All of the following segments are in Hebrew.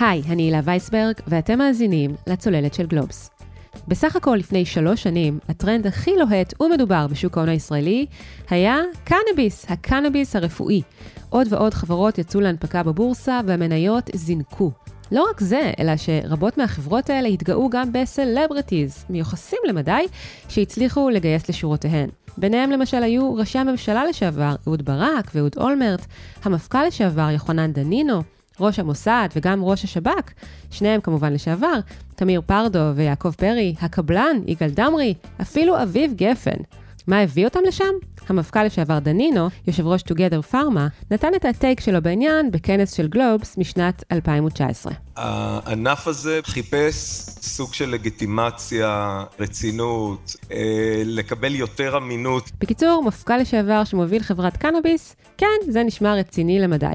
היי, אני הילה וייסברג, ואתם מאזינים לצוללת של גלובס. בסך הכל לפני שלוש שנים, הטרנד הכי לוהט ומדובר בשוק ההון הישראלי היה קנאביס, הקנאביס הרפואי. עוד ועוד חברות יצאו להנפקה בבורסה והמניות זינקו. לא רק זה, אלא שרבות מהחברות האלה התגאו גם בסלבריטיז, מיוחסים למדי, שהצליחו לגייס לשורותיהן. ביניהם למשל היו ראשי הממשלה לשעבר, אהוד ברק ואהוד אולמרט, המפכ"ל לשעבר יוחנן דנינו, ראש המוסד וגם ראש השב"כ, שניהם כמובן לשעבר, תמיר פרדו ויעקב פרי, הקבלן, יגאל דמרי, אפילו אביב גפן. מה הביא אותם לשם? המפכ"ל לשעבר דנינו, יושב ראש Together Pharma, נתן את הטייק שלו בעניין בכנס של גלובס משנת 2019. הענף הזה חיפש סוג של לגיטימציה, רצינות, אה, לקבל יותר אמינות. בקיצור, מפכ"ל לשעבר שמוביל חברת קנאביס, כן, זה נשמע רציני למדי.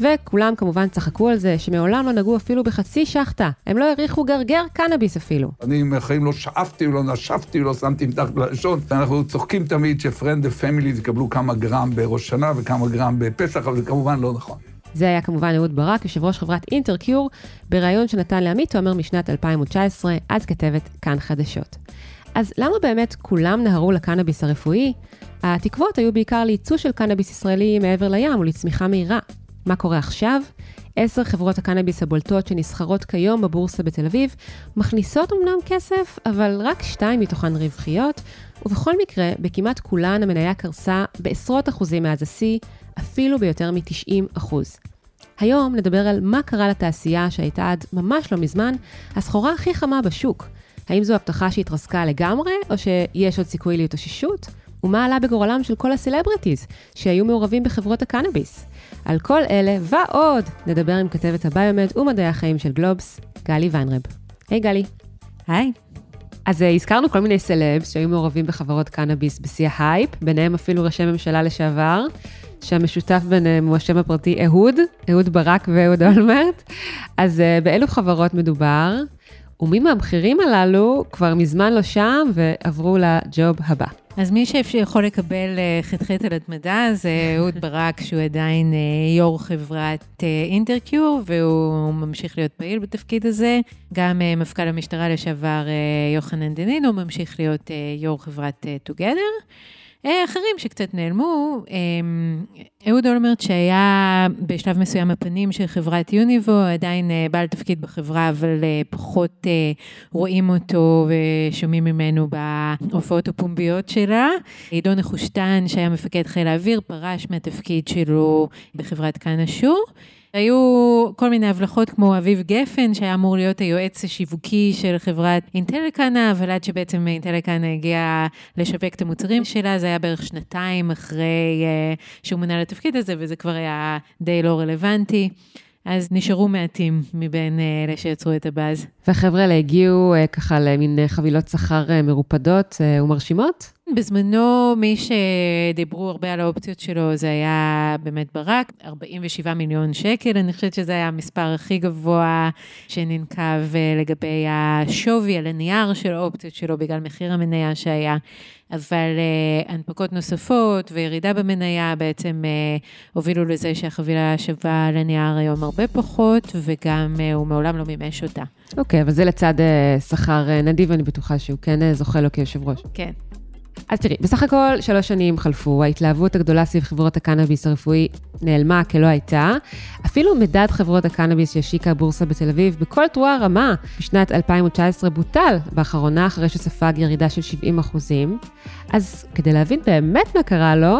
וכולם כמובן צחקו על זה, שמעולם לא נגעו אפילו בחצי שחטה. הם לא העריכו גרגר קנאביס אפילו. אני בחיים לא שאפתי ולא נשפתי ולא שמתי מתחת ללשון. אנחנו צוחקים תמיד שפרנד ופמילי יקבלו כמה גרם בראש שנה וכמה גרם בפסח, אבל זה כמובן לא נכון. זה היה כמובן אהוד ברק, יושב ראש חברת אינטרקיור, בריאיון שנתן לעמית תומר משנת 2019, אז כתבת כאן חדשות. אז למה באמת כולם נהרו לקנאביס הרפואי? התקוות היו בעיקר לייצוא של קנאביס ישראלי מעבר לים ולצמיחה מהירה. מה קורה עכשיו? עשר חברות הקנאביס הבולטות שנסחרות כיום בבורסה בתל אביב, מכניסות אמנם כסף, אבל רק שתיים מתוכן רווחיות, ובכל מקרה, בכמעט כולן המניה קרסה בעשרות אחוזים מאז השיא, אפילו ביותר מ-90 אחוז. היום נדבר על מה קרה לתעשייה שהייתה עד ממש לא מזמן הסחורה הכי חמה בשוק. האם זו הבטחה שהתרסקה לגמרי, או שיש עוד סיכוי להתאוששות? ומה עלה בגורלם של כל הסלבריטיז שהיו מעורבים בחברות הקנאביס? על כל אלה ועוד נדבר עם כתבת הביומד ומדעי החיים של גלובס, גלי ויינרב. היי hey, גלי. היי. אז uh, הזכרנו כל מיני סלבס שהיו מעורבים בחברות קנאביס בשיא ההייפ, ביניהם אפילו ראשי ממשלה לשעבר, שהמשותף ביניהם הוא השם הפרטי אהוד, אהוד ברק ואהוד אולמרט. אז uh, באילו חברות מדובר? ומי מהבכירים הללו כבר מזמן לא שם ועברו לג'וב הבא. אז מי שיכול לקבל אה, חטחט על התמדה זה אהוד ברק, שהוא עדיין אה, יו"ר חברת אה, אינטרקיור, והוא ממשיך להיות פעיל בתפקיד הזה. גם מפכ"ל המשטרה לשעבר יוחנן דנינו ממשיך להיות יו"ר חברת Together. אה, אחרים שקצת נעלמו, אמ, אהוד אולמרט שהיה בשלב מסוים הפנים של חברת יוניבו, עדיין אה, בעל תפקיד בחברה, אבל אה, פחות רואים אותו ושומעים ממנו בהופעות הפומביות שלה. עידו נחושתן, שהיה מפקד חיל האוויר, פרש מהתפקיד שלו בחברת כאן אשור. היו כל מיני הבלחות כמו אביב גפן, שהיה אמור להיות היועץ השיווקי של חברת אינטלקנה, אבל עד שבעצם אינטלקנה הגיעה לשווק את המוצרים שלה, זה היה בערך שנתיים אחרי uh, שהוא מונה לתפקיד הזה, וזה כבר היה די לא רלוונטי. אז נשארו מעטים מבין אה, אלה שיצרו את הבאז. והחבר'ה האלה הגיעו uh, ככה למין חבילות שכר מרופדות ומרשימות? בזמנו, מי שדיברו הרבה על האופציות שלו זה היה באמת ברק, 47 מיליון שקל, אני חושבת שזה היה המספר הכי גבוה שננקב אה, לגבי השווי על הנייר של האופציות שלו בגלל מחיר המניה שהיה. אבל uh, הנפקות נוספות וירידה במניה בעצם uh, הובילו לזה שהחבילה שווה לנייר היום הרבה פחות, וגם uh, הוא מעולם לא מימש אותה. אוקיי, okay, אבל זה לצד uh, שכר uh, נדיב, אני בטוחה שהוא כן uh, זוכה לו כיושב ראש. כן. אז תראי, בסך הכל שלוש שנים חלפו, ההתלהבות הגדולה סביב חברות הקנאביס הרפואי נעלמה כלא הייתה. אפילו מדד חברות הקנאביס שהשיקה הבורסה בתל אביב בכל תרועה רמה בשנת 2019 בוטל באחרונה אחרי שספג ירידה של 70 אחוזים. אז כדי להבין באמת מה קרה לו,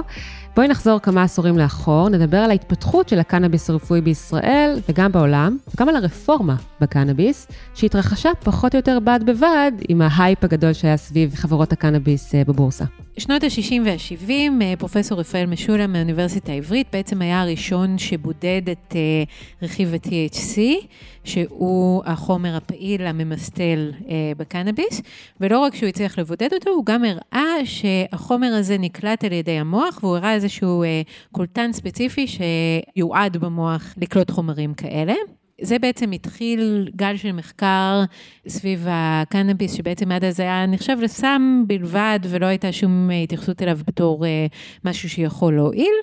בואי נחזור כמה עשורים לאחור, נדבר על ההתפתחות של הקנאביס הרפואי בישראל וגם בעולם, וגם על הרפורמה בקנאביס, שהתרחשה פחות או יותר בד בבד עם ההייפ הגדול שהיה סביב חברות הקנאביס אה, בבורסה. שנות ה-60 וה-70, אה, פרופסור רפאל משולם מהאוניברסיטה העברית בעצם היה הראשון שבודד את אה, רכיב ה-THC, שהוא החומר הפעיל הממסטל בקנאביס, ולא רק שהוא הצליח לבודד אותו, הוא גם הראה שהחומר הזה נקלט על ידי המוח, והוא הראה איזשהו קולטן ספציפי שיועד במוח לקלוט חומרים כאלה. זה בעצם התחיל גל של מחקר סביב הקנאביס, שבעצם עד אז היה נחשב לסם בלבד, ולא הייתה שום התייחסות אליו בתור uh, משהו שיכול להועיל,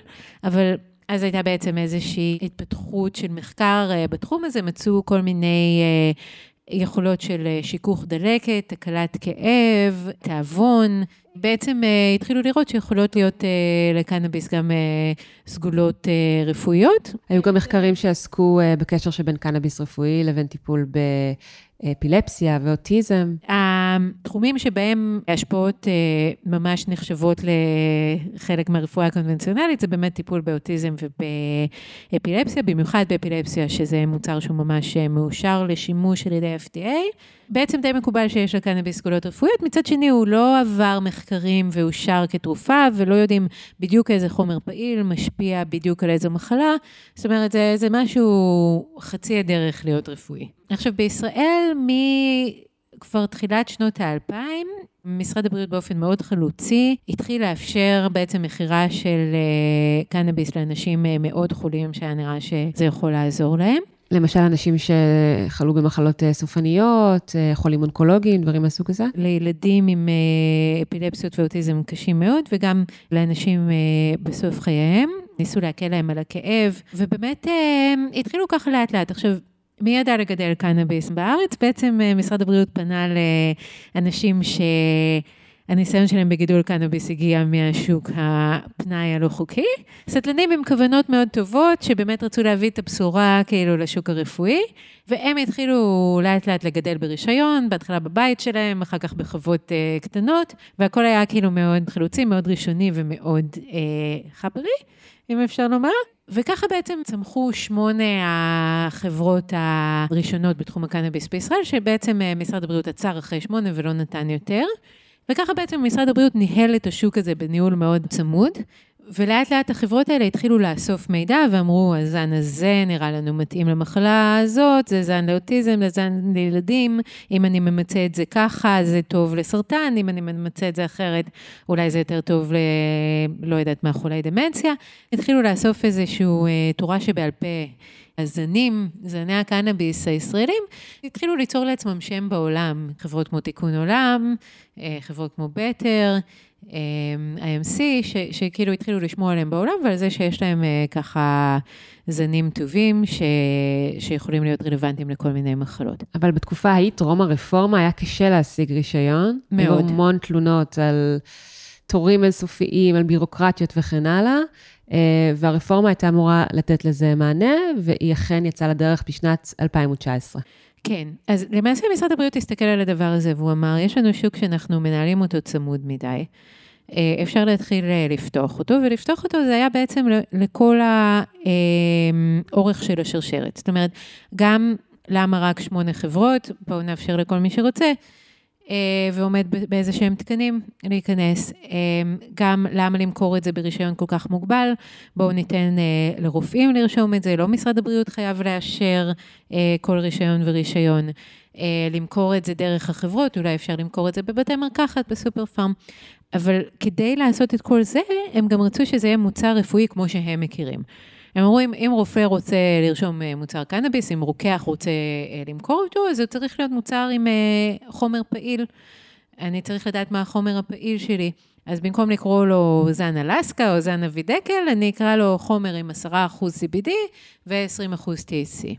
אבל אז הייתה בעצם איזושהי התפתחות של מחקר אה, בתחום הזה, מצאו כל מיני אה, יכולות של אה, שיכוך דלקת, הקלת כאב, תיאבון. בעצם התחילו לראות שיכולות להיות לקנאביס גם סגולות רפואיות. היו גם מחקרים שעסקו בקשר שבין קנאביס רפואי לבין טיפול ב... אפילפסיה ואוטיזם. התחומים שבהם ההשפעות אה, ממש נחשבות לחלק מהרפואה הקונבנציונלית, זה באמת טיפול באוטיזם ובאפילפסיה, במיוחד באפילפסיה, שזה מוצר שהוא ממש אה, מאושר לשימוש על ידי FDA. בעצם די מקובל שיש לקנאביס סגולות רפואיות, מצד שני הוא לא עבר מחקרים ואושר כתרופה, ולא יודעים בדיוק איזה חומר פעיל משפיע בדיוק על איזו מחלה, זאת אומרת, זה, זה משהו חצי הדרך להיות רפואי. עכשיו, בישראל, מכבר תחילת שנות האלפיים, משרד הבריאות באופן מאוד חלוצי התחיל לאפשר בעצם מכירה של uh, קנאביס לאנשים uh, מאוד חולים, שהיה נראה שזה יכול לעזור להם. למשל, אנשים שחלו במחלות אה, סופניות, חולים אונקולוגיים, דברים מהסוג הזה? לילדים עם אפילפסיות ואוטיזם קשים מאוד, וגם לאנשים בסוף חייהם. ניסו להקל להם על הכאב, ובאמת התחילו ככה לאט לאט. עכשיו, מי ידע לגדל קנאביס בארץ? בעצם אה, משרד הבריאות פנה לאנשים שהניסיון שלהם בגידול קנאביס הגיע מהשוק הפנאי הלא חוקי. סטלנים עם כוונות מאוד טובות, שבאמת רצו להביא את הבשורה כאילו לשוק הרפואי, והם התחילו לאט לאט לגדל ברישיון, בהתחלה בבית שלהם, אחר כך בחוות אה, קטנות, והכל היה כאילו מאוד חלוצי, מאוד ראשוני ומאוד אה, חפרי, אם אפשר לומר. וככה בעצם צמחו שמונה החברות הראשונות בתחום הקנאביס בישראל, שבעצם אה, משרד הבריאות עצר אחרי שמונה ולא נתן יותר. וככה בעצם משרד הבריאות ניהל את השוק הזה בניהול מאוד צמוד. ולאט לאט החברות האלה התחילו לאסוף מידע ואמרו, הזן הזה נראה לנו מתאים למחלה הזאת, זה זן לאוטיזם, זה זן לילדים, אם אני ממצה את זה ככה, זה טוב לסרטן, אם אני ממצה את זה אחרת, אולי זה יותר טוב ל... לא יודעת מה, חולי דמנציה. התחילו לאסוף איזושהי אה, תורה שבעל פה. הזנים, זני הקנאביס הישראלים, התחילו ליצור לעצמם שם בעולם. חברות כמו תיקון עולם, אה, חברות כמו בטר, IMC, ש, שכאילו התחילו לשמוע עליהם בעולם, ועל זה שיש להם uh, ככה זנים טובים ש, שיכולים להיות רלוונטיים לכל מיני מחלות. אבל בתקופה ההיא, טרום הרפורמה, היה קשה להשיג רישיון. מאוד. היו המון תלונות על תורים אינסופיים, על בירוקרטיות וכן הלאה. Uh, והרפורמה הייתה אמורה לתת לזה מענה, והיא אכן יצאה לדרך בשנת 2019. כן, אז למעשה משרד הבריאות הסתכל על הדבר הזה והוא אמר, יש לנו שוק שאנחנו מנהלים אותו צמוד מדי. אה, אפשר להתחיל אה, לפתוח אותו, ולפתוח אותו זה היה בעצם לכל האורך אה, של השרשרת. זאת אומרת, גם למה רק שמונה חברות, בואו נאפשר לכל מי שרוצה, ועומד באיזה שהם תקנים להיכנס. אה, גם למה למכור את זה ברישיון כל כך מוגבל? בואו ניתן אה, לרופאים לרשום את זה, לא משרד הבריאות חייב לאשר כל רישיון ורישיון. למכור את זה דרך החברות, אולי אפשר למכור את זה בבתי מרקחת, בסופר פארם. אבל כדי לעשות את כל זה, הם גם רצו שזה יהיה מוצר רפואי כמו שהם מכירים. הם אומרים, אם רופא רוצה לרשום אה, מוצר קנאביס, אם רוקח רוצה אה, למכור אותו, אז הוא צריך להיות מוצר עם אה, חומר פעיל. אני צריך לדעת מה החומר הפעיל שלי. אז במקום לקרוא לו זן אלסקה או זן אבידקל, אני אקרא לו חומר עם 10% CBD ו-20% THC.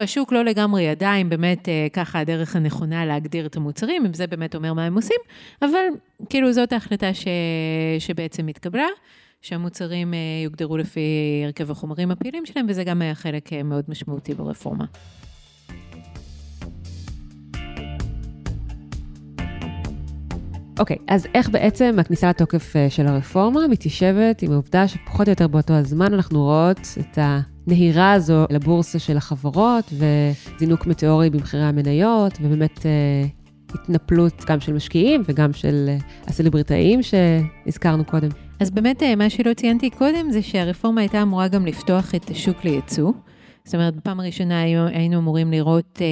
השוק לא לגמרי אם באמת ככה הדרך הנכונה להגדיר את המוצרים, אם זה באמת אומר מה הם עושים, אבל כאילו זאת ההחלטה ש... שבעצם התקבלה. שהמוצרים אה, יוגדרו לפי הרכב החומרים הפעילים שלהם, וזה גם היה חלק אה, מאוד משמעותי ברפורמה. אוקיי, okay, אז איך בעצם הכניסה לתוקף אה, של הרפורמה מתיישבת עם העובדה שפחות או יותר באותו הזמן אנחנו רואות את הנהירה הזו לבורסה של החברות וזינוק מטאורי במחירי המניות, ובאמת התנפלות גם של משקיעים וגם של הסלבריטאים שהזכרנו קודם. אז באמת, אה, מה שלא ציינתי קודם זה שהרפורמה הייתה אמורה גם לפתוח את השוק לייצוא. זאת אומרת, בפעם הראשונה היינו אמורים לראות אה,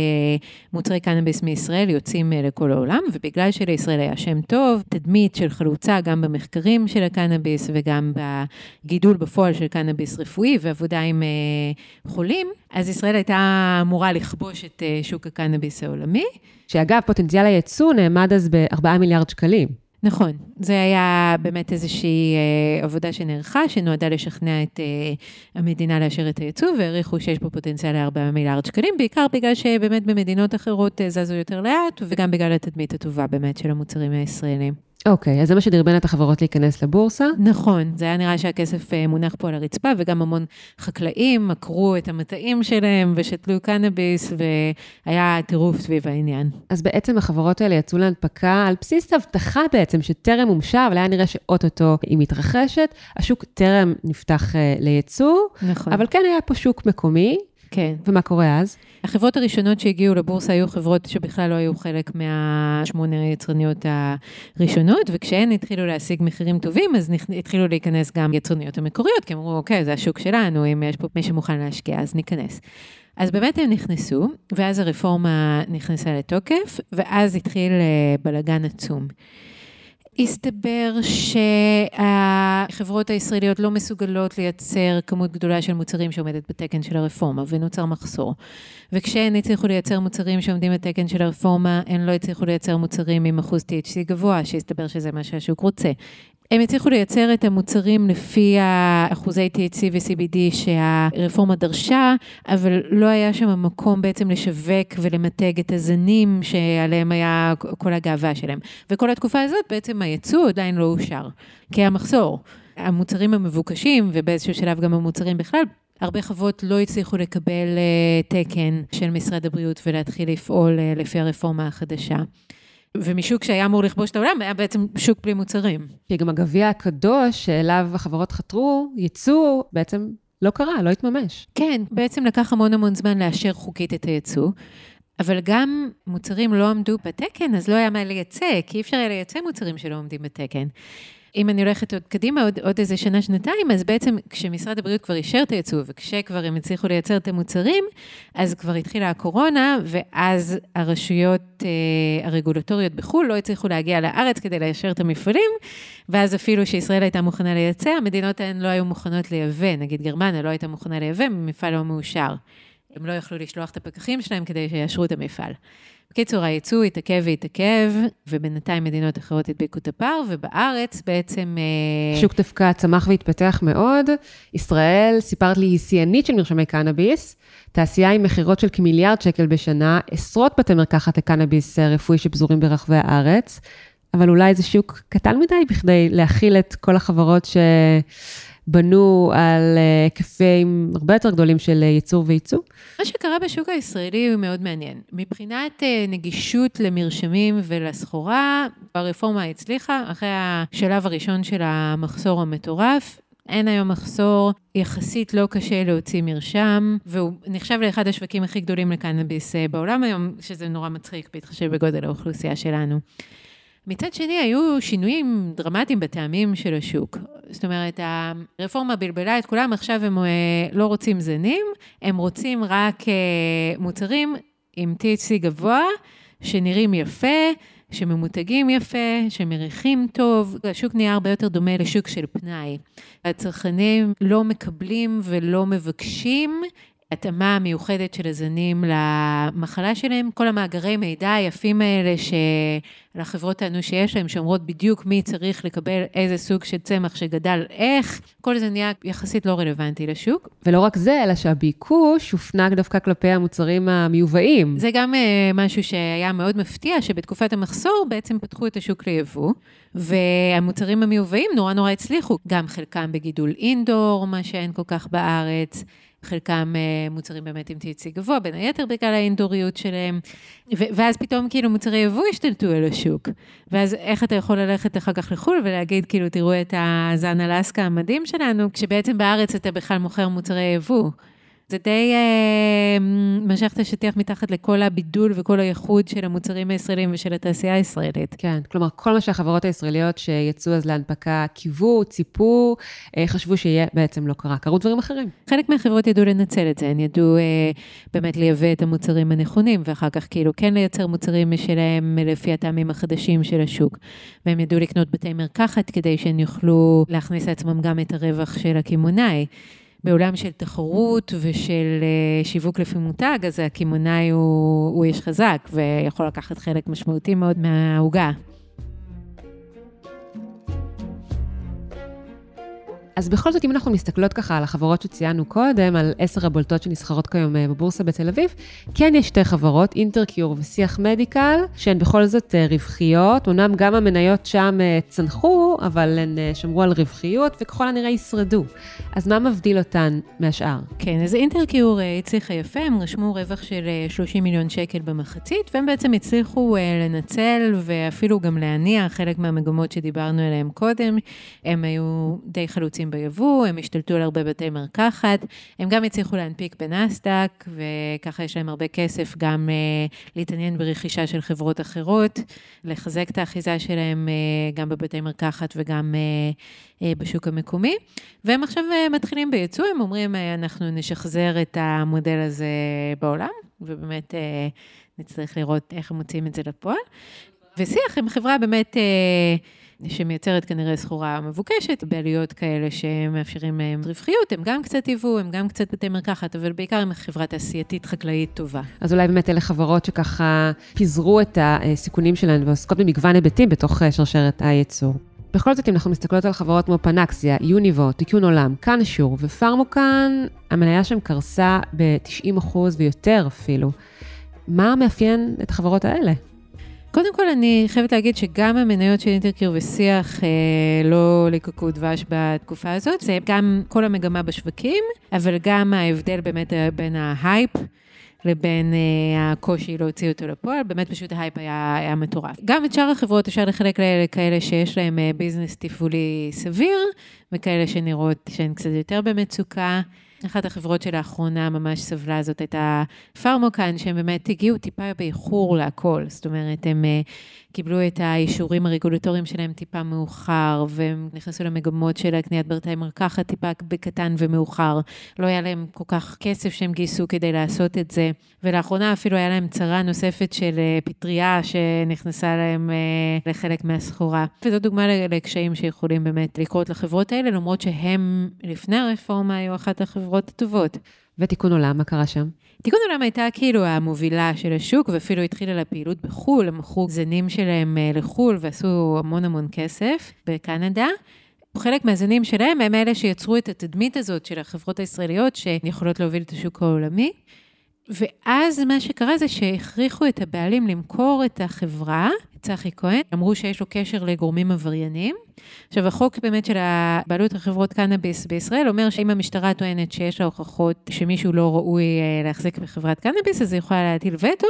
מוצרי קנאביס מישראל יוצאים אה, לכל העולם, ובגלל שלישראל היה שם טוב, תדמית של חלוצה גם במחקרים של הקנאביס וגם בגידול בפועל של קנאביס רפואי ועבודה עם אה, חולים, אז ישראל הייתה אמורה לכבוש את אה, שוק הקנאביס העולמי. שאגב, פוטנציאל הייצוא נאמד אז ב-4 מיליארד שקלים. נכון, זה היה באמת איזושהי אה, עבודה שנערכה, שנועדה לשכנע את אה, המדינה לאשר את הייצוא, והעריכו שיש פה פוטנציאל ל-4 מיליארד שקלים, בעיקר בגלל שבאמת במדינות אחרות אה, זזו יותר לאט, וגם בגלל התדמית הטובה באמת של המוצרים הישראלים. אוקיי, אז זה מה שדרבן את החברות להיכנס לבורסה? נכון, זה היה נראה שהכסף אה, מונח פה על הרצפה, וגם המון חקלאים עקרו את המטעים שלהם ושתלו קנאביס, והיה טירוף סביב העניין. אז בעצם החברות האלה יצאו להנפקה על בסיס הבטחה בעצם, שטרם הומשה, אבל היה נראה שאו-טו-טו היא מתרחשת. השוק טרם נפתח uh, לייצוא, נכון. אבל כן היה פה שוק מקומי. כן. ומה קורה אז? החברות הראשונות שהגיעו לבורסה היו חברות שבכלל לא היו חלק מהשמונה היצרניות הראשונות, וכשהן התחילו להשיג מחירים טובים, אז התחילו להיכנס גם יצרניות המקוריות, כי אמרו, אוקיי, זה השוק שלנו, אם יש פה מי שמוכן להשקיע, אז ניכנס. אז באמת הם נכנסו, ואז הרפורמה נכנסה לתוקף, ואז התחיל אה, בלגן עצום. הסתבר שהחברות הישראליות לא מסוגלות לייצר כמות גדולה של מוצרים שעומדת בתקן של הרפורמה, ונוצר מחסור. וכשהן הצליחו לייצר מוצרים שעומדים בתקן של הרפורמה, הן לא הצליחו לייצר מוצרים עם אחוז THC גבוה, שהסתבר שזה מה שהשוק רוצה. הם הצליחו לייצר את המוצרים לפי האחוזי THC ו-CBD שהרפורמה דרשה, אבל לא היה שם מקום בעצם לשווק ולמתג את הזנים שעליהם היה כל הגאווה שלהם. וכל התקופה הזאת בעצם הייצוא עדיין לא אושר, כי היה מחסור. המוצרים המבוקשים, ובאיזשהו שלב גם המוצרים בכלל, הרבה חוות לא הצליחו לקבל uh, תקן של משרד הבריאות ולהתחיל לפעול uh, לפי הרפורמה החדשה. ומשוק שהיה אמור לכבוש את העולם, היה בעצם שוק בלי מוצרים. כי גם הגביע הקדוש שאליו החברות חתרו, ייצוא, בעצם לא קרה, לא התממש. כן, בעצם לקח המון המון זמן לאשר חוקית את הייצוא. אבל גם מוצרים לא עמדו בתקן, אז לא היה מה לייצא, כי אי אפשר היה לייצא מוצרים שלא עומדים בתקן. אם אני הולכת עוד קדימה, עוד, עוד איזה שנה, שנתיים, אז בעצם כשמשרד הבריאות כבר אישר את הייצוא, וכשכבר הם הצליחו לייצר את המוצרים, אז כבר התחילה הקורונה, ואז הרשויות אה, הרגולטוריות בחו"ל לא הצליחו להגיע לארץ כדי לאשר את המפעלים, ואז אפילו שישראל הייתה מוכנה לייצא, המדינות ההן לא היו מוכנות לייבא, נגיד גרמניה לא הייתה מוכנה לייבא, מפעל לא מאושר. הם לא יכלו לשלוח את הפקחים שלהם כדי שיאשרו את המפעל. בקיצור, הייצוא התעכב והתעכב, ובינתיים מדינות אחרות הדביקו את הפער, ובארץ בעצם... אה, שוק דווקא צמח והתפתח מאוד. ישראל, סיפרת לי, היא שיאנית של מרשמי קנאביס, תעשייה עם מכירות של כמיליארד שקל בשנה, עשרות בתי מרקחת לקנאביס אה, רפואי שפזורים ברחבי הארץ, אבל אולי זה שוק קטן מדי בכדי להכיל את כל החברות ש... בנו על אה, היקפים הרבה יותר גדולים של אה, ייצור וייצוא? מה שקרה בשוק הישראלי הוא מאוד מעניין. מבחינת אה, נגישות למרשמים ולסחורה, הרפורמה הצליחה, אחרי השלב הראשון של המחסור המטורף, אין היום מחסור, יחסית לא קשה להוציא מרשם, והוא נחשב לאחד השווקים הכי גדולים לקנאביס בעולם היום, שזה נורא מצחיק בהתחשב בגודל האוכלוסייה שלנו. מצד שני, היו שינויים דרמטיים בטעמים של השוק. זאת אומרת, הרפורמה בלבלה את כולם, עכשיו הם אה, לא רוצים זנים, הם רוצים רק אה, מוצרים עם THC גבוה, שנראים יפה, שממותגים יפה, שמריחים טוב. השוק נהיה הרבה יותר דומה לשוק של פנאי. הצרכנים לא מקבלים ולא מבקשים התאמה המיוחדת של הזנים למחלה שלהם, כל המאגרי מידע היפים האלה שלחברות טענו שיש להם, שאומרות בדיוק מי צריך לקבל איזה סוג של צמח שגדל איך, כל זה נהיה יחסית לא רלוונטי לשוק. ולא רק זה, אלא שהביקוש הופנק דווקא כלפי המוצרים המיובאים. זה גם uh, משהו שהיה מאוד מפתיע, שבתקופת המחסור בעצם פתחו את השוק ליבוא, והמוצרים המיובאים נורא נורא הצליחו, גם חלקם בגידול אינדור, מה שאין כל כך בארץ. חלקם אה, מוצרים באמת עם THC גבוה, בין היתר בגלל האינדוריות שלהם, ואז פתאום כאילו מוצרי יבוא השתלטו על השוק. ואז איך אתה יכול ללכת אחר כך לחו"ל ולהגיד, כאילו, תראו את הזן אלסקה המדהים שלנו, כשבעצם בארץ אתה בכלל מוכר מוצרי יבוא. זה די אה, משך את השטיח מתחת לכל הבידול וכל הייחוד של המוצרים הישראלים ושל התעשייה הישראלית. כן, כלומר, כל מה שהחברות הישראליות שיצאו אז להנפקה קיוו, ציפו, אה, חשבו שיהיה, בעצם לא קרה. קרו דברים אחרים. חלק מהחברות ידעו לנצל את זה, הן ידעו אה, באמת לייבא את המוצרים הנכונים, ואחר כך כאילו כן לייצר מוצרים משלהם לפי הטעמים החדשים של השוק. והם ידעו לקנות בתי מרקחת כדי שהם יוכלו להכניס לעצמם גם את הרווח של הקמעונאי. בעולם של תחרות ושל אה, שיווק לפי מותג, אז הקמעונאי הוא, הוא איש חזק ויכול לקחת חלק משמעותי מאוד מהעוגה. אז בכל זאת, אם אנחנו מסתכלות ככה על החברות שציינו קודם, על עשר הבולטות שנסחרות כיום אה, בבורסה בתל אביב, כן יש שתי חברות, אינטרקיור ושיח מדיקל, שהן בכל זאת אה, רווחיות, אמנם גם המניות שם צנחו, אבל הן שמרו על רווחיות, וככל הנראה ישרדו. אז מה מבדיל אותן מהשאר? כן, אז אינטרקיור הצליחה יפה, הם רשמו רווח של 30 מיליון שקל במחצית, והם בעצם הצליחו לנצל ואפילו גם להניע חלק מהמגמות שדיברנו עליהן קודם. הם היו די חלוצים ביבוא, הם השתלטו על הרבה בתי מרקחת, הם גם הצליחו להנפיק בנסדק, וככה יש להם הרבה כסף גם להתעניין ברכישה של חברות אחרות, לחזק את האחיזה שלהם גם בבתי מרקחת וגם uh, uh, בשוק המקומי. והם עכשיו uh, מתחילים בייצוא, הם אומרים, אנחנו נשחזר את המודל הזה בעולם, ובאמת נצטרך לראות איך הם מוציאים את זה לפועל. ושיח עם חברה באמת... שמייצרת כנראה סחורה מבוקשת, בעלויות כאלה שמאפשרים להם רווחיות, הם גם קצת יבוא, הם גם קצת בתי מרקחת, אבל בעיקר הם חברה תעשייתית חקלאית טובה. אז אולי באמת אלה חברות שככה פיזרו את הסיכונים שלהן ועוסקות במגוון היבטים בתוך שרשרת הייצור. בכל זאת, אם אנחנו מסתכלות על חברות כמו פנקסיה, יוניבו, תיקון עולם, קאנשור ופרמוקן, המניה שם קרסה ב-90% ויותר אפילו. מה מאפיין את החברות האלה? קודם כל, אני חייבת להגיד שגם המניות של אינטרקיר ושיח אה, לא ליקקו דבש בתקופה הזאת. זה גם כל המגמה בשווקים, אבל גם ההבדל באמת בין ההייפ. לבין uh, הקושי להוציא אותו לפועל, באמת פשוט ההייפ היה, היה מטורף. גם את שאר החברות אפשר לחלק לכאלה שיש להם uh, ביזנס תפעולי סביר, וכאלה שנראות שהן קצת יותר במצוקה. אחת החברות שלאחרונה ממש סבלה זאת הייתה פארמוקן, שהם באמת הגיעו טיפה באיחור להכל. זאת אומרת, הם uh, קיבלו את האישורים הרגולטוריים שלהם טיפה מאוחר, והם נכנסו למגמות של הקניית ברתי מרקחת טיפה בקטן ומאוחר. לא היה להם כל כך כסף שהם גייסו כדי לעשות את זה, ולאחרונה אפילו היה להם צרה נוספת של uh, פטריה שנכנסה להם uh, לחלק מהסחורה. וזו דוגמה לקשיים שיכולים באמת לקרות לחברות האלה, למרות שהם לפני הרפורמה היו אחת החברות הטובות. ותיקון עולם, מה קרה שם? תיקון עולם הייתה כאילו המובילה של השוק, ואפילו התחילה לה פעילות בחו"ל, הם מכרו זנים שלהם אה, לחו"ל ועשו המון המון כסף בקנדה. חלק מהזנים שלהם הם אלה שיצרו את התדמית הזאת של החברות הישראליות שיכולות להוביל את השוק העולמי. ואז מה שקרה זה שהכריחו את הבעלים למכור את החברה, צחי כהן, אמרו שיש לו קשר לגורמים עבריינים. עכשיו, החוק באמת של הבעלות על חברות קנאביס בישראל אומר שאם המשטרה טוענת שיש לה הוכחות שמישהו לא ראוי אה, להחזיק בחברת קנאביס, אז היא יכולה להטיל וטו,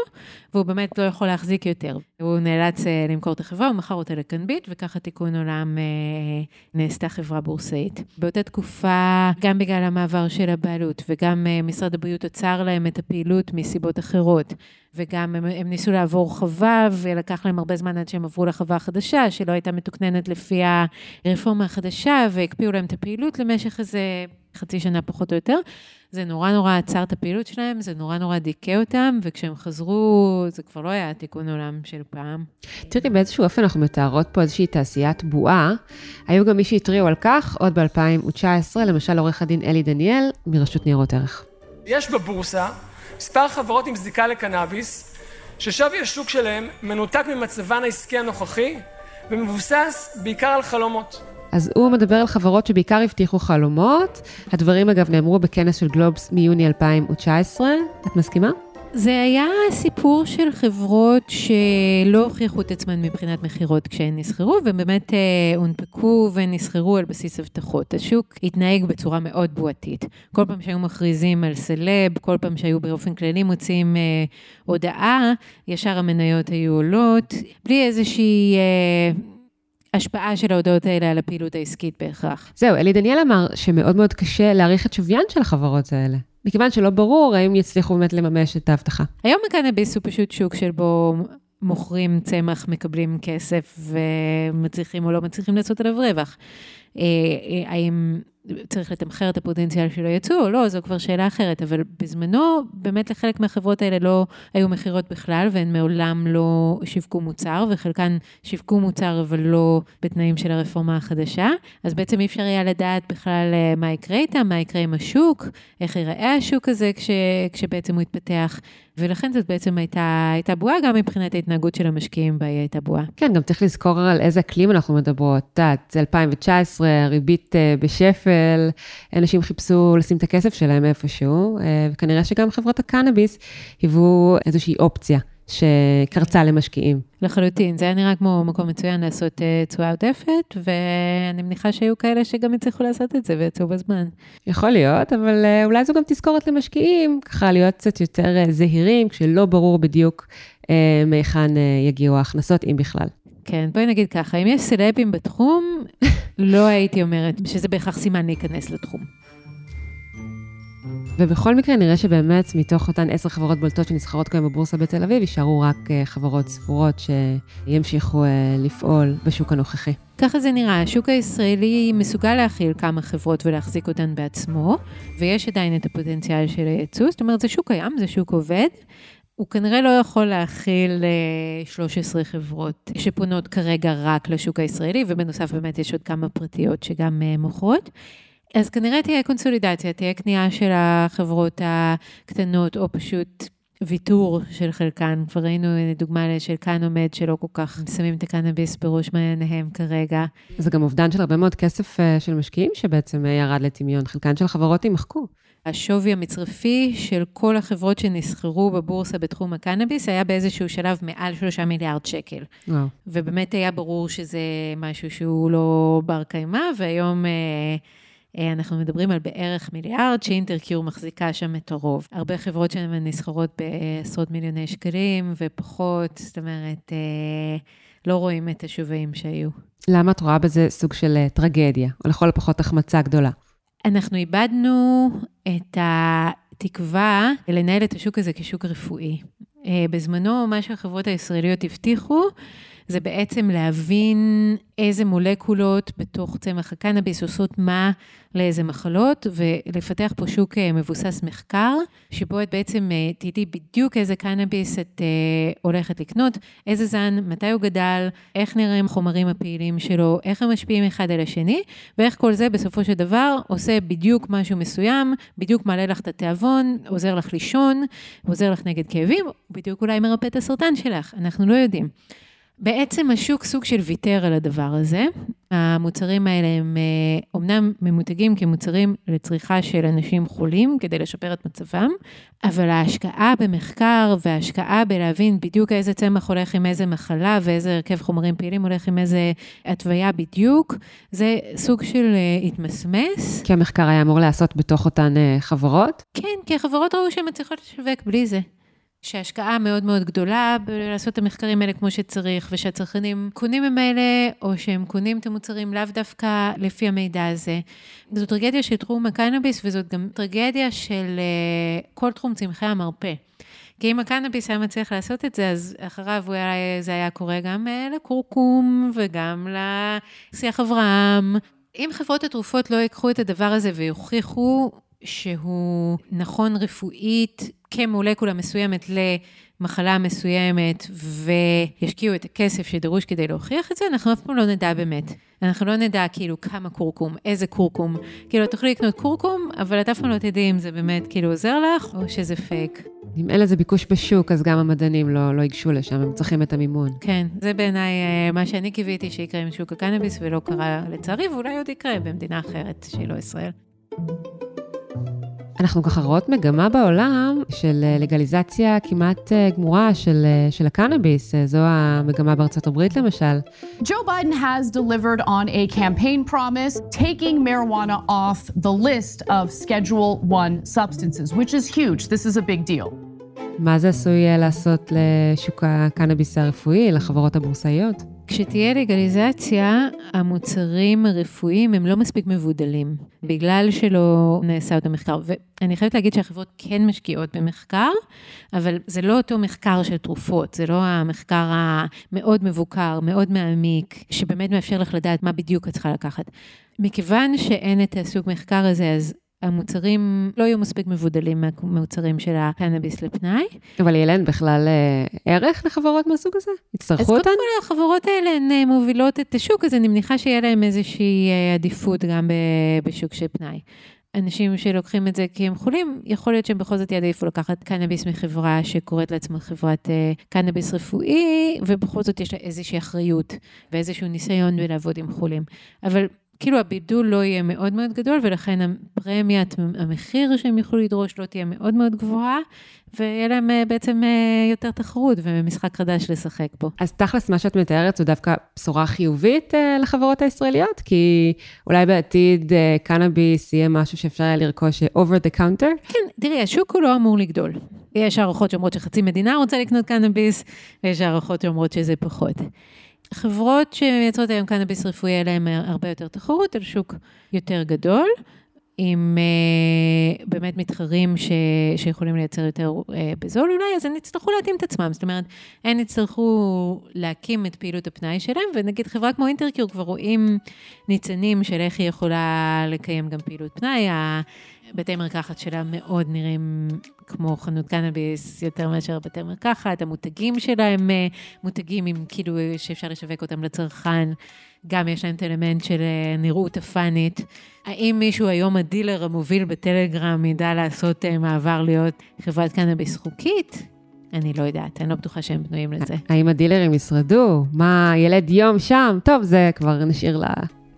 והוא באמת לא יכול להחזיק יותר. הוא נאלץ אה, למכור את החברה, הוא מכר אותה לקנביט, וככה תיקון עולם אה, נעשתה חברה בורסאית. באותה תקופה, גם בגלל המעבר של הבעלות, וגם משרד הבריאות עצר להם את הפעילות מסיבות אחרות. וגם הם, הם ניסו לעבור חווה, ולקח להם הרבה זמן עד שהם עברו לחווה החדשה, שלא הייתה מתוקננת לפי הרפורמה החדשה, והקפיאו להם את הפעילות למשך איזה חצי שנה פחות או יותר. זה נורא נורא עצר את הפעילות שלהם, זה נורא נורא דיכא אותם, וכשהם חזרו, זה כבר לא היה תיקון עולם של פעם. תראי, באיזשהו אופן אנחנו מתארות פה איזושהי תעשיית בועה. היו גם מי שהתריעו על כך עוד ב-2019, למשל עורך הדין אלי דניאל מרשות ניירות ערך. יש בבורסה מספר חברות עם זיקה לקנאביס, ששווי השוק שלהם מנותק ממצבן העסקי הנוכחי ומבוסס בעיקר על חלומות. אז הוא מדבר על חברות שבעיקר הבטיחו חלומות. הדברים אגב נאמרו בכנס של גלובס מיוני 2019. את מסכימה? זה היה סיפור של חברות שלא הוכיחו את עצמן מבחינת מכירות כשהן נסחרו, ובאמת אה, הונפקו ונסחרו על בסיס הבטחות. השוק התנהג בצורה מאוד בועתית. כל פעם שהיו מכריזים על סלב, כל פעם שהיו באופן כללי מוצאים אה, הודעה, ישר המניות היו עולות, בלי איזושהי... אה, השפעה של ההודעות האלה על הפעילות העסקית בהכרח. זהו, אלי דניאל אמר שמאוד מאוד קשה להעריך את שוויין של החברות האלה. מכיוון שלא ברור האם יצליחו באמת לממש את ההבטחה. היום הקנאביס הוא פשוט שוק שבו מוכרים צמח, מקבלים כסף ומצליחים או לא מצליחים לעשות עליו רווח. אה, אה, האם צריך לתמחר את הפוטנציאל של היצוא או לא, זו כבר שאלה אחרת, אבל בזמנו באמת לחלק מהחברות האלה לא היו מכירות בכלל, והן מעולם לא שיווקו מוצר, וחלקן שיווקו מוצר אבל לא בתנאים של הרפורמה החדשה, אז בעצם אי אפשר היה לדעת בכלל אה, מה יקרה איתם, מה יקרה עם השוק, איך ייראה השוק הזה כש, כשבעצם הוא יתפתח. ולכן זאת בעצם הייתה, הייתה בועה, גם מבחינת ההתנהגות של המשקיעים בה היא הייתה בועה. כן, גם צריך לזכור על איזה אקלים אנחנו מדברות. את יודעת, זה 2019, ריבית אה, בשפל. ואנשים חיפשו לשים את הכסף שלהם איפשהו, וכנראה שגם חברות הקנאביס היוו איזושהי אופציה. שקרצה למשקיעים. לחלוטין, זה היה נראה כמו מקום מצוין לעשות uh, תשואה עודפת, ואני מניחה שהיו כאלה שגם הצליחו לעשות את זה ויצאו בזמן. יכול להיות, אבל uh, אולי זו גם תזכורת למשקיעים, ככה להיות קצת יותר זהירים, כשלא ברור בדיוק מהיכן יגיעו ההכנסות, אם בכלל. כן, בואי נגיד ככה, אם יש סלבים בתחום, לא הייתי אומרת שזה בהכרח סימן להיכנס לתחום. ובכל מקרה נראה שבאמת מתוך אותן עשר חברות בולטות שנסחרות כיום בבורסה בתל אביב, יישארו רק אה, חברות ספורות שימשיכו אה, לפעול בשוק הנוכחי. ככה זה נראה, השוק הישראלי מסוגל להכיל כמה חברות ולהחזיק אותן בעצמו, ויש עדיין את הפוטנציאל של הייצוא, זאת אומרת זה שוק קיים, זה שוק עובד. הוא כנראה לא יכול להכיל 13 אה, חברות שפונות כרגע רק לשוק הישראלי, ובנוסף באמת יש עוד כמה פרטיות שגם מוכרות. אז כנראה תהיה קונסולידציה, תהיה קנייה של החברות הקטנות, או פשוט ויתור של חלקן. כבר ראינו דוגמה של כאן עומד, שלא כל כך שמים את הקנאביס בראש מעייניהם כרגע. זה גם אובדן של הרבה מאוד כסף אה, של משקיעים שבעצם אה, ירד לטמיון. חלקן של חברות יימחקו. השווי המצרפי של כל החברות שנסחרו בבורסה בתחום הקנאביס היה באיזשהו שלב מעל שלושה מיליארד שקל. וואו. ובאמת היה ברור שזה משהו שהוא לא בר קיימא, והיום... אה, אנחנו מדברים על בערך מיליארד, שאינטרקיור מחזיקה שם את הרוב. הרבה חברות שהן נסחרות בעשרות מיליוני שקלים ופחות, זאת אומרת, אה, לא רואים את השווים שהיו. למה את רואה בזה סוג של אה, טרגדיה, או לכל הפחות החמצה גדולה? אנחנו איבדנו את התקווה לנהל את השוק הזה כשוק רפואי. בזמנו, מה שהחברות הישראליות הבטיחו, זה בעצם להבין איזה מולקולות בתוך צמח הקנאביס עושות מה לאיזה מחלות, ולפתח פה שוק אה, מבוסס מחקר, שבו את בעצם אה, תדעי בדיוק איזה קנאביס את אה, הולכת לקנות, איזה זן, מתי הוא גדל, איך נראים החומרים הפעילים שלו, איך הם משפיעים אחד על השני, ואיך כל זה בסופו של דבר עושה בדיוק משהו מסוים, בדיוק מעלה לך את התיאבון, עוזר לך לישון, עוזר לך נגד כאבים, בדיוק אולי מרפא את הסרטן שלך, אנחנו לא יודעים. בעצם השוק סוג של ויתר על הדבר הזה. המוצרים האלה הם אומנם אה, ממותגים כמוצרים לצריכה של אנשים חולים כדי לשפר את מצבם, אבל ההשקעה במחקר וההשקעה בלהבין בדיוק איזה צמח הולך עם איזה מחלה ואיזה הרכב חומרים פעילים הולך עם איזה התוויה בדיוק, זה סוג של אה, התמסמס. כי המחקר היה אמור להיעשות בתוך אותן אה, חברות? כן, כי החברות ראו שהן מצליחות לשווק בלי זה. שהשקעה מאוד מאוד גדולה בלעשות את המחקרים האלה כמו שצריך, ושהצרכנים קונים ממילא, או שהם קונים את המוצרים לאו דווקא לפי המידע הזה. זו טרגדיה של תחום הקנאביס, וזאת גם טרגדיה של uh, כל תחום צמחי המרפא. כי אם הקנאביס היה מצליח לעשות את זה, אז אחריו היה, זה היה קורה גם uh, לקורקום וגם לשיח אברהם. אם חברות התרופות לא ייקחו את הדבר הזה ויוכיחו שהוא נכון רפואית כמולקולה מסוימת למחלה מסוימת, וישקיעו את הכסף שדרוש כדי להוכיח את זה, אנחנו אף פעם לא נדע באמת. אנחנו לא נדע כאילו כמה קורקום, איזה קורקום. כאילו, תוכלי לקנות קורקום, אבל את אף פעם לא תדעי אם זה באמת כאילו עוזר לך, או שזה פייק. אם אין לזה ביקוש בשוק, אז גם המדענים לא, לא ייגשו לשם, הם צריכים את המימון. כן, זה בעיניי אה, מה שאני קיוויתי שיקרה עם שוק הקנאביס, ולא קרה לצערי, ואולי עוד יקרה במדינה אחרת שהיא לא ישראל. אנחנו ככה רואות מגמה בעולם של אה, לגליזציה כמעט אה, גמורה של, אה, של הקנאביס, זו המגמה בארצות הברית למשל. Joe Biden has delivered on a campaign promise taking marijuana off the list of Schedule 1 substances, which is huge. This is a big deal. מה זה עשוי לעשות לשוק הקנאביס הרפואי, לחברות הבורסאיות? כשתהיה לגליזציה, המוצרים הרפואיים הם לא מספיק מבודלים, בגלל שלא נעשה אותו מחקר. ואני חייבת להגיד שהחברות כן משקיעות במחקר, אבל זה לא אותו מחקר של תרופות, זה לא המחקר המאוד מבוקר, מאוד מעמיק, שבאמת מאפשר לך לדעת מה בדיוק את צריכה לקחת. מכיוון שאין את הסוג מחקר הזה, אז המוצרים לא יהיו מספיק מבודלים מהמוצרים של הקנאביס לפנאי. אבל ילן, בכלל אה, ערך לחברות מהסוג הזה? יצטרכו אותן? אז קודם כל, החברות האלה הן אה, מובילות את השוק, אז אני מניחה שיהיה להם איזושהי אה, עדיפות גם בשוק של פנאי. אנשים שלוקחים את זה כי הם חולים, יכול להיות שהם בכל זאת יעדיפו לקחת קנאביס מחברה שקוראת לעצמה חברת קנאביס רפואי, ובכל זאת יש לה איזושהי אחריות ואיזשהו ניסיון בלעבוד עם חולים. אבל כאילו הבידול לא יהיה מאוד מאוד גדול, ולכן הפרמיית, המחיר שהם יוכלו לדרוש לא תהיה מאוד מאוד גבוהה, ויהיה להם אה, בעצם אה, יותר תחרות ומשחק חדש לשחק בו. אז תכלס, מה שאת מתארת זו דווקא בשורה חיובית אה, לחברות הישראליות, כי אולי בעתיד קנאביס יהיה משהו שאפשר היה לרכוש over the counter? כן, תראי, השוק הוא לא אמור לגדול. יש הערכות שאומרות שחצי מדינה רוצה לקנות קנאביס, ויש הערכות שאומרות שזה פחות. חברות שמייצרות היום קנאביס רפואי, יהיה להן הרבה יותר תחרות על שוק יותר גדול. עם uh, באמת מתחרים ש, שיכולים לייצר יותר uh, בזול אולי, אז הם יצטרכו להתאים את עצמם. זאת אומרת, הם יצטרכו להקים את פעילות הפנאי שלהם, ונגיד חברה כמו אינטרקיור כבר רואים ניצנים של איך היא יכולה לקיים גם פעילות פנאי. בתי מרקחת שלה מאוד נראים כמו חנות קנאביס יותר מאשר בתי מרקחת, המותגים שלה הם אה, מותגים עם כאילו שאפשר לשווק אותם לצרכן, גם יש להם את האלמנט של אה, נראות הפאנית. האם מישהו היום הדילר המוביל בטלגרם ידע לעשות אה, מעבר להיות חברת קנאביס חוקית? אני לא יודעת, אני לא בטוחה שהם בנויים לזה. האם הדילרים ישרדו? מה, ילד יום שם? טוב, זה כבר נשאיר לה...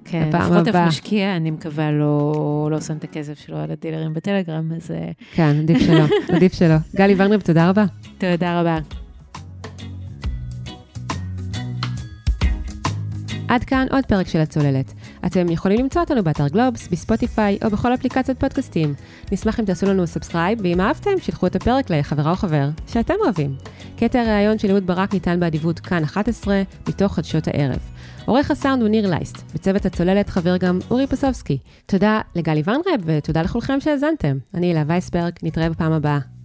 כן, לפחות אף משקיע, אני מקווה, לא, לא שם את הכסף שלו על הדילרים בטלגרם, אז... אה, כן, עדיף שלא, עדיף שלא. גלי ורנר, תודה רבה. תודה רבה. עד כאן עוד פרק של הצוללת. אתם יכולים למצוא אותנו באתר גלובס, בספוטיפיי או בכל אפליקציות פודקאסטים. נשמח אם תעשו לנו subscribe, ואם אהבתם, שלחו את הפרק לחברה או חבר שאתם אוהבים. קטע הראיון של אהוד ברק ניתן באדיבות כאן 11, מתוך חדשות הערב. עורך הסאונד הוא ניר לייסט, בצוות הצוללת חבר גם אורי פסובסקי. תודה לגלי ורנר ותודה לכולכם שהאזנתם. אני אלה וייסברג, נתראה בפעם הבאה.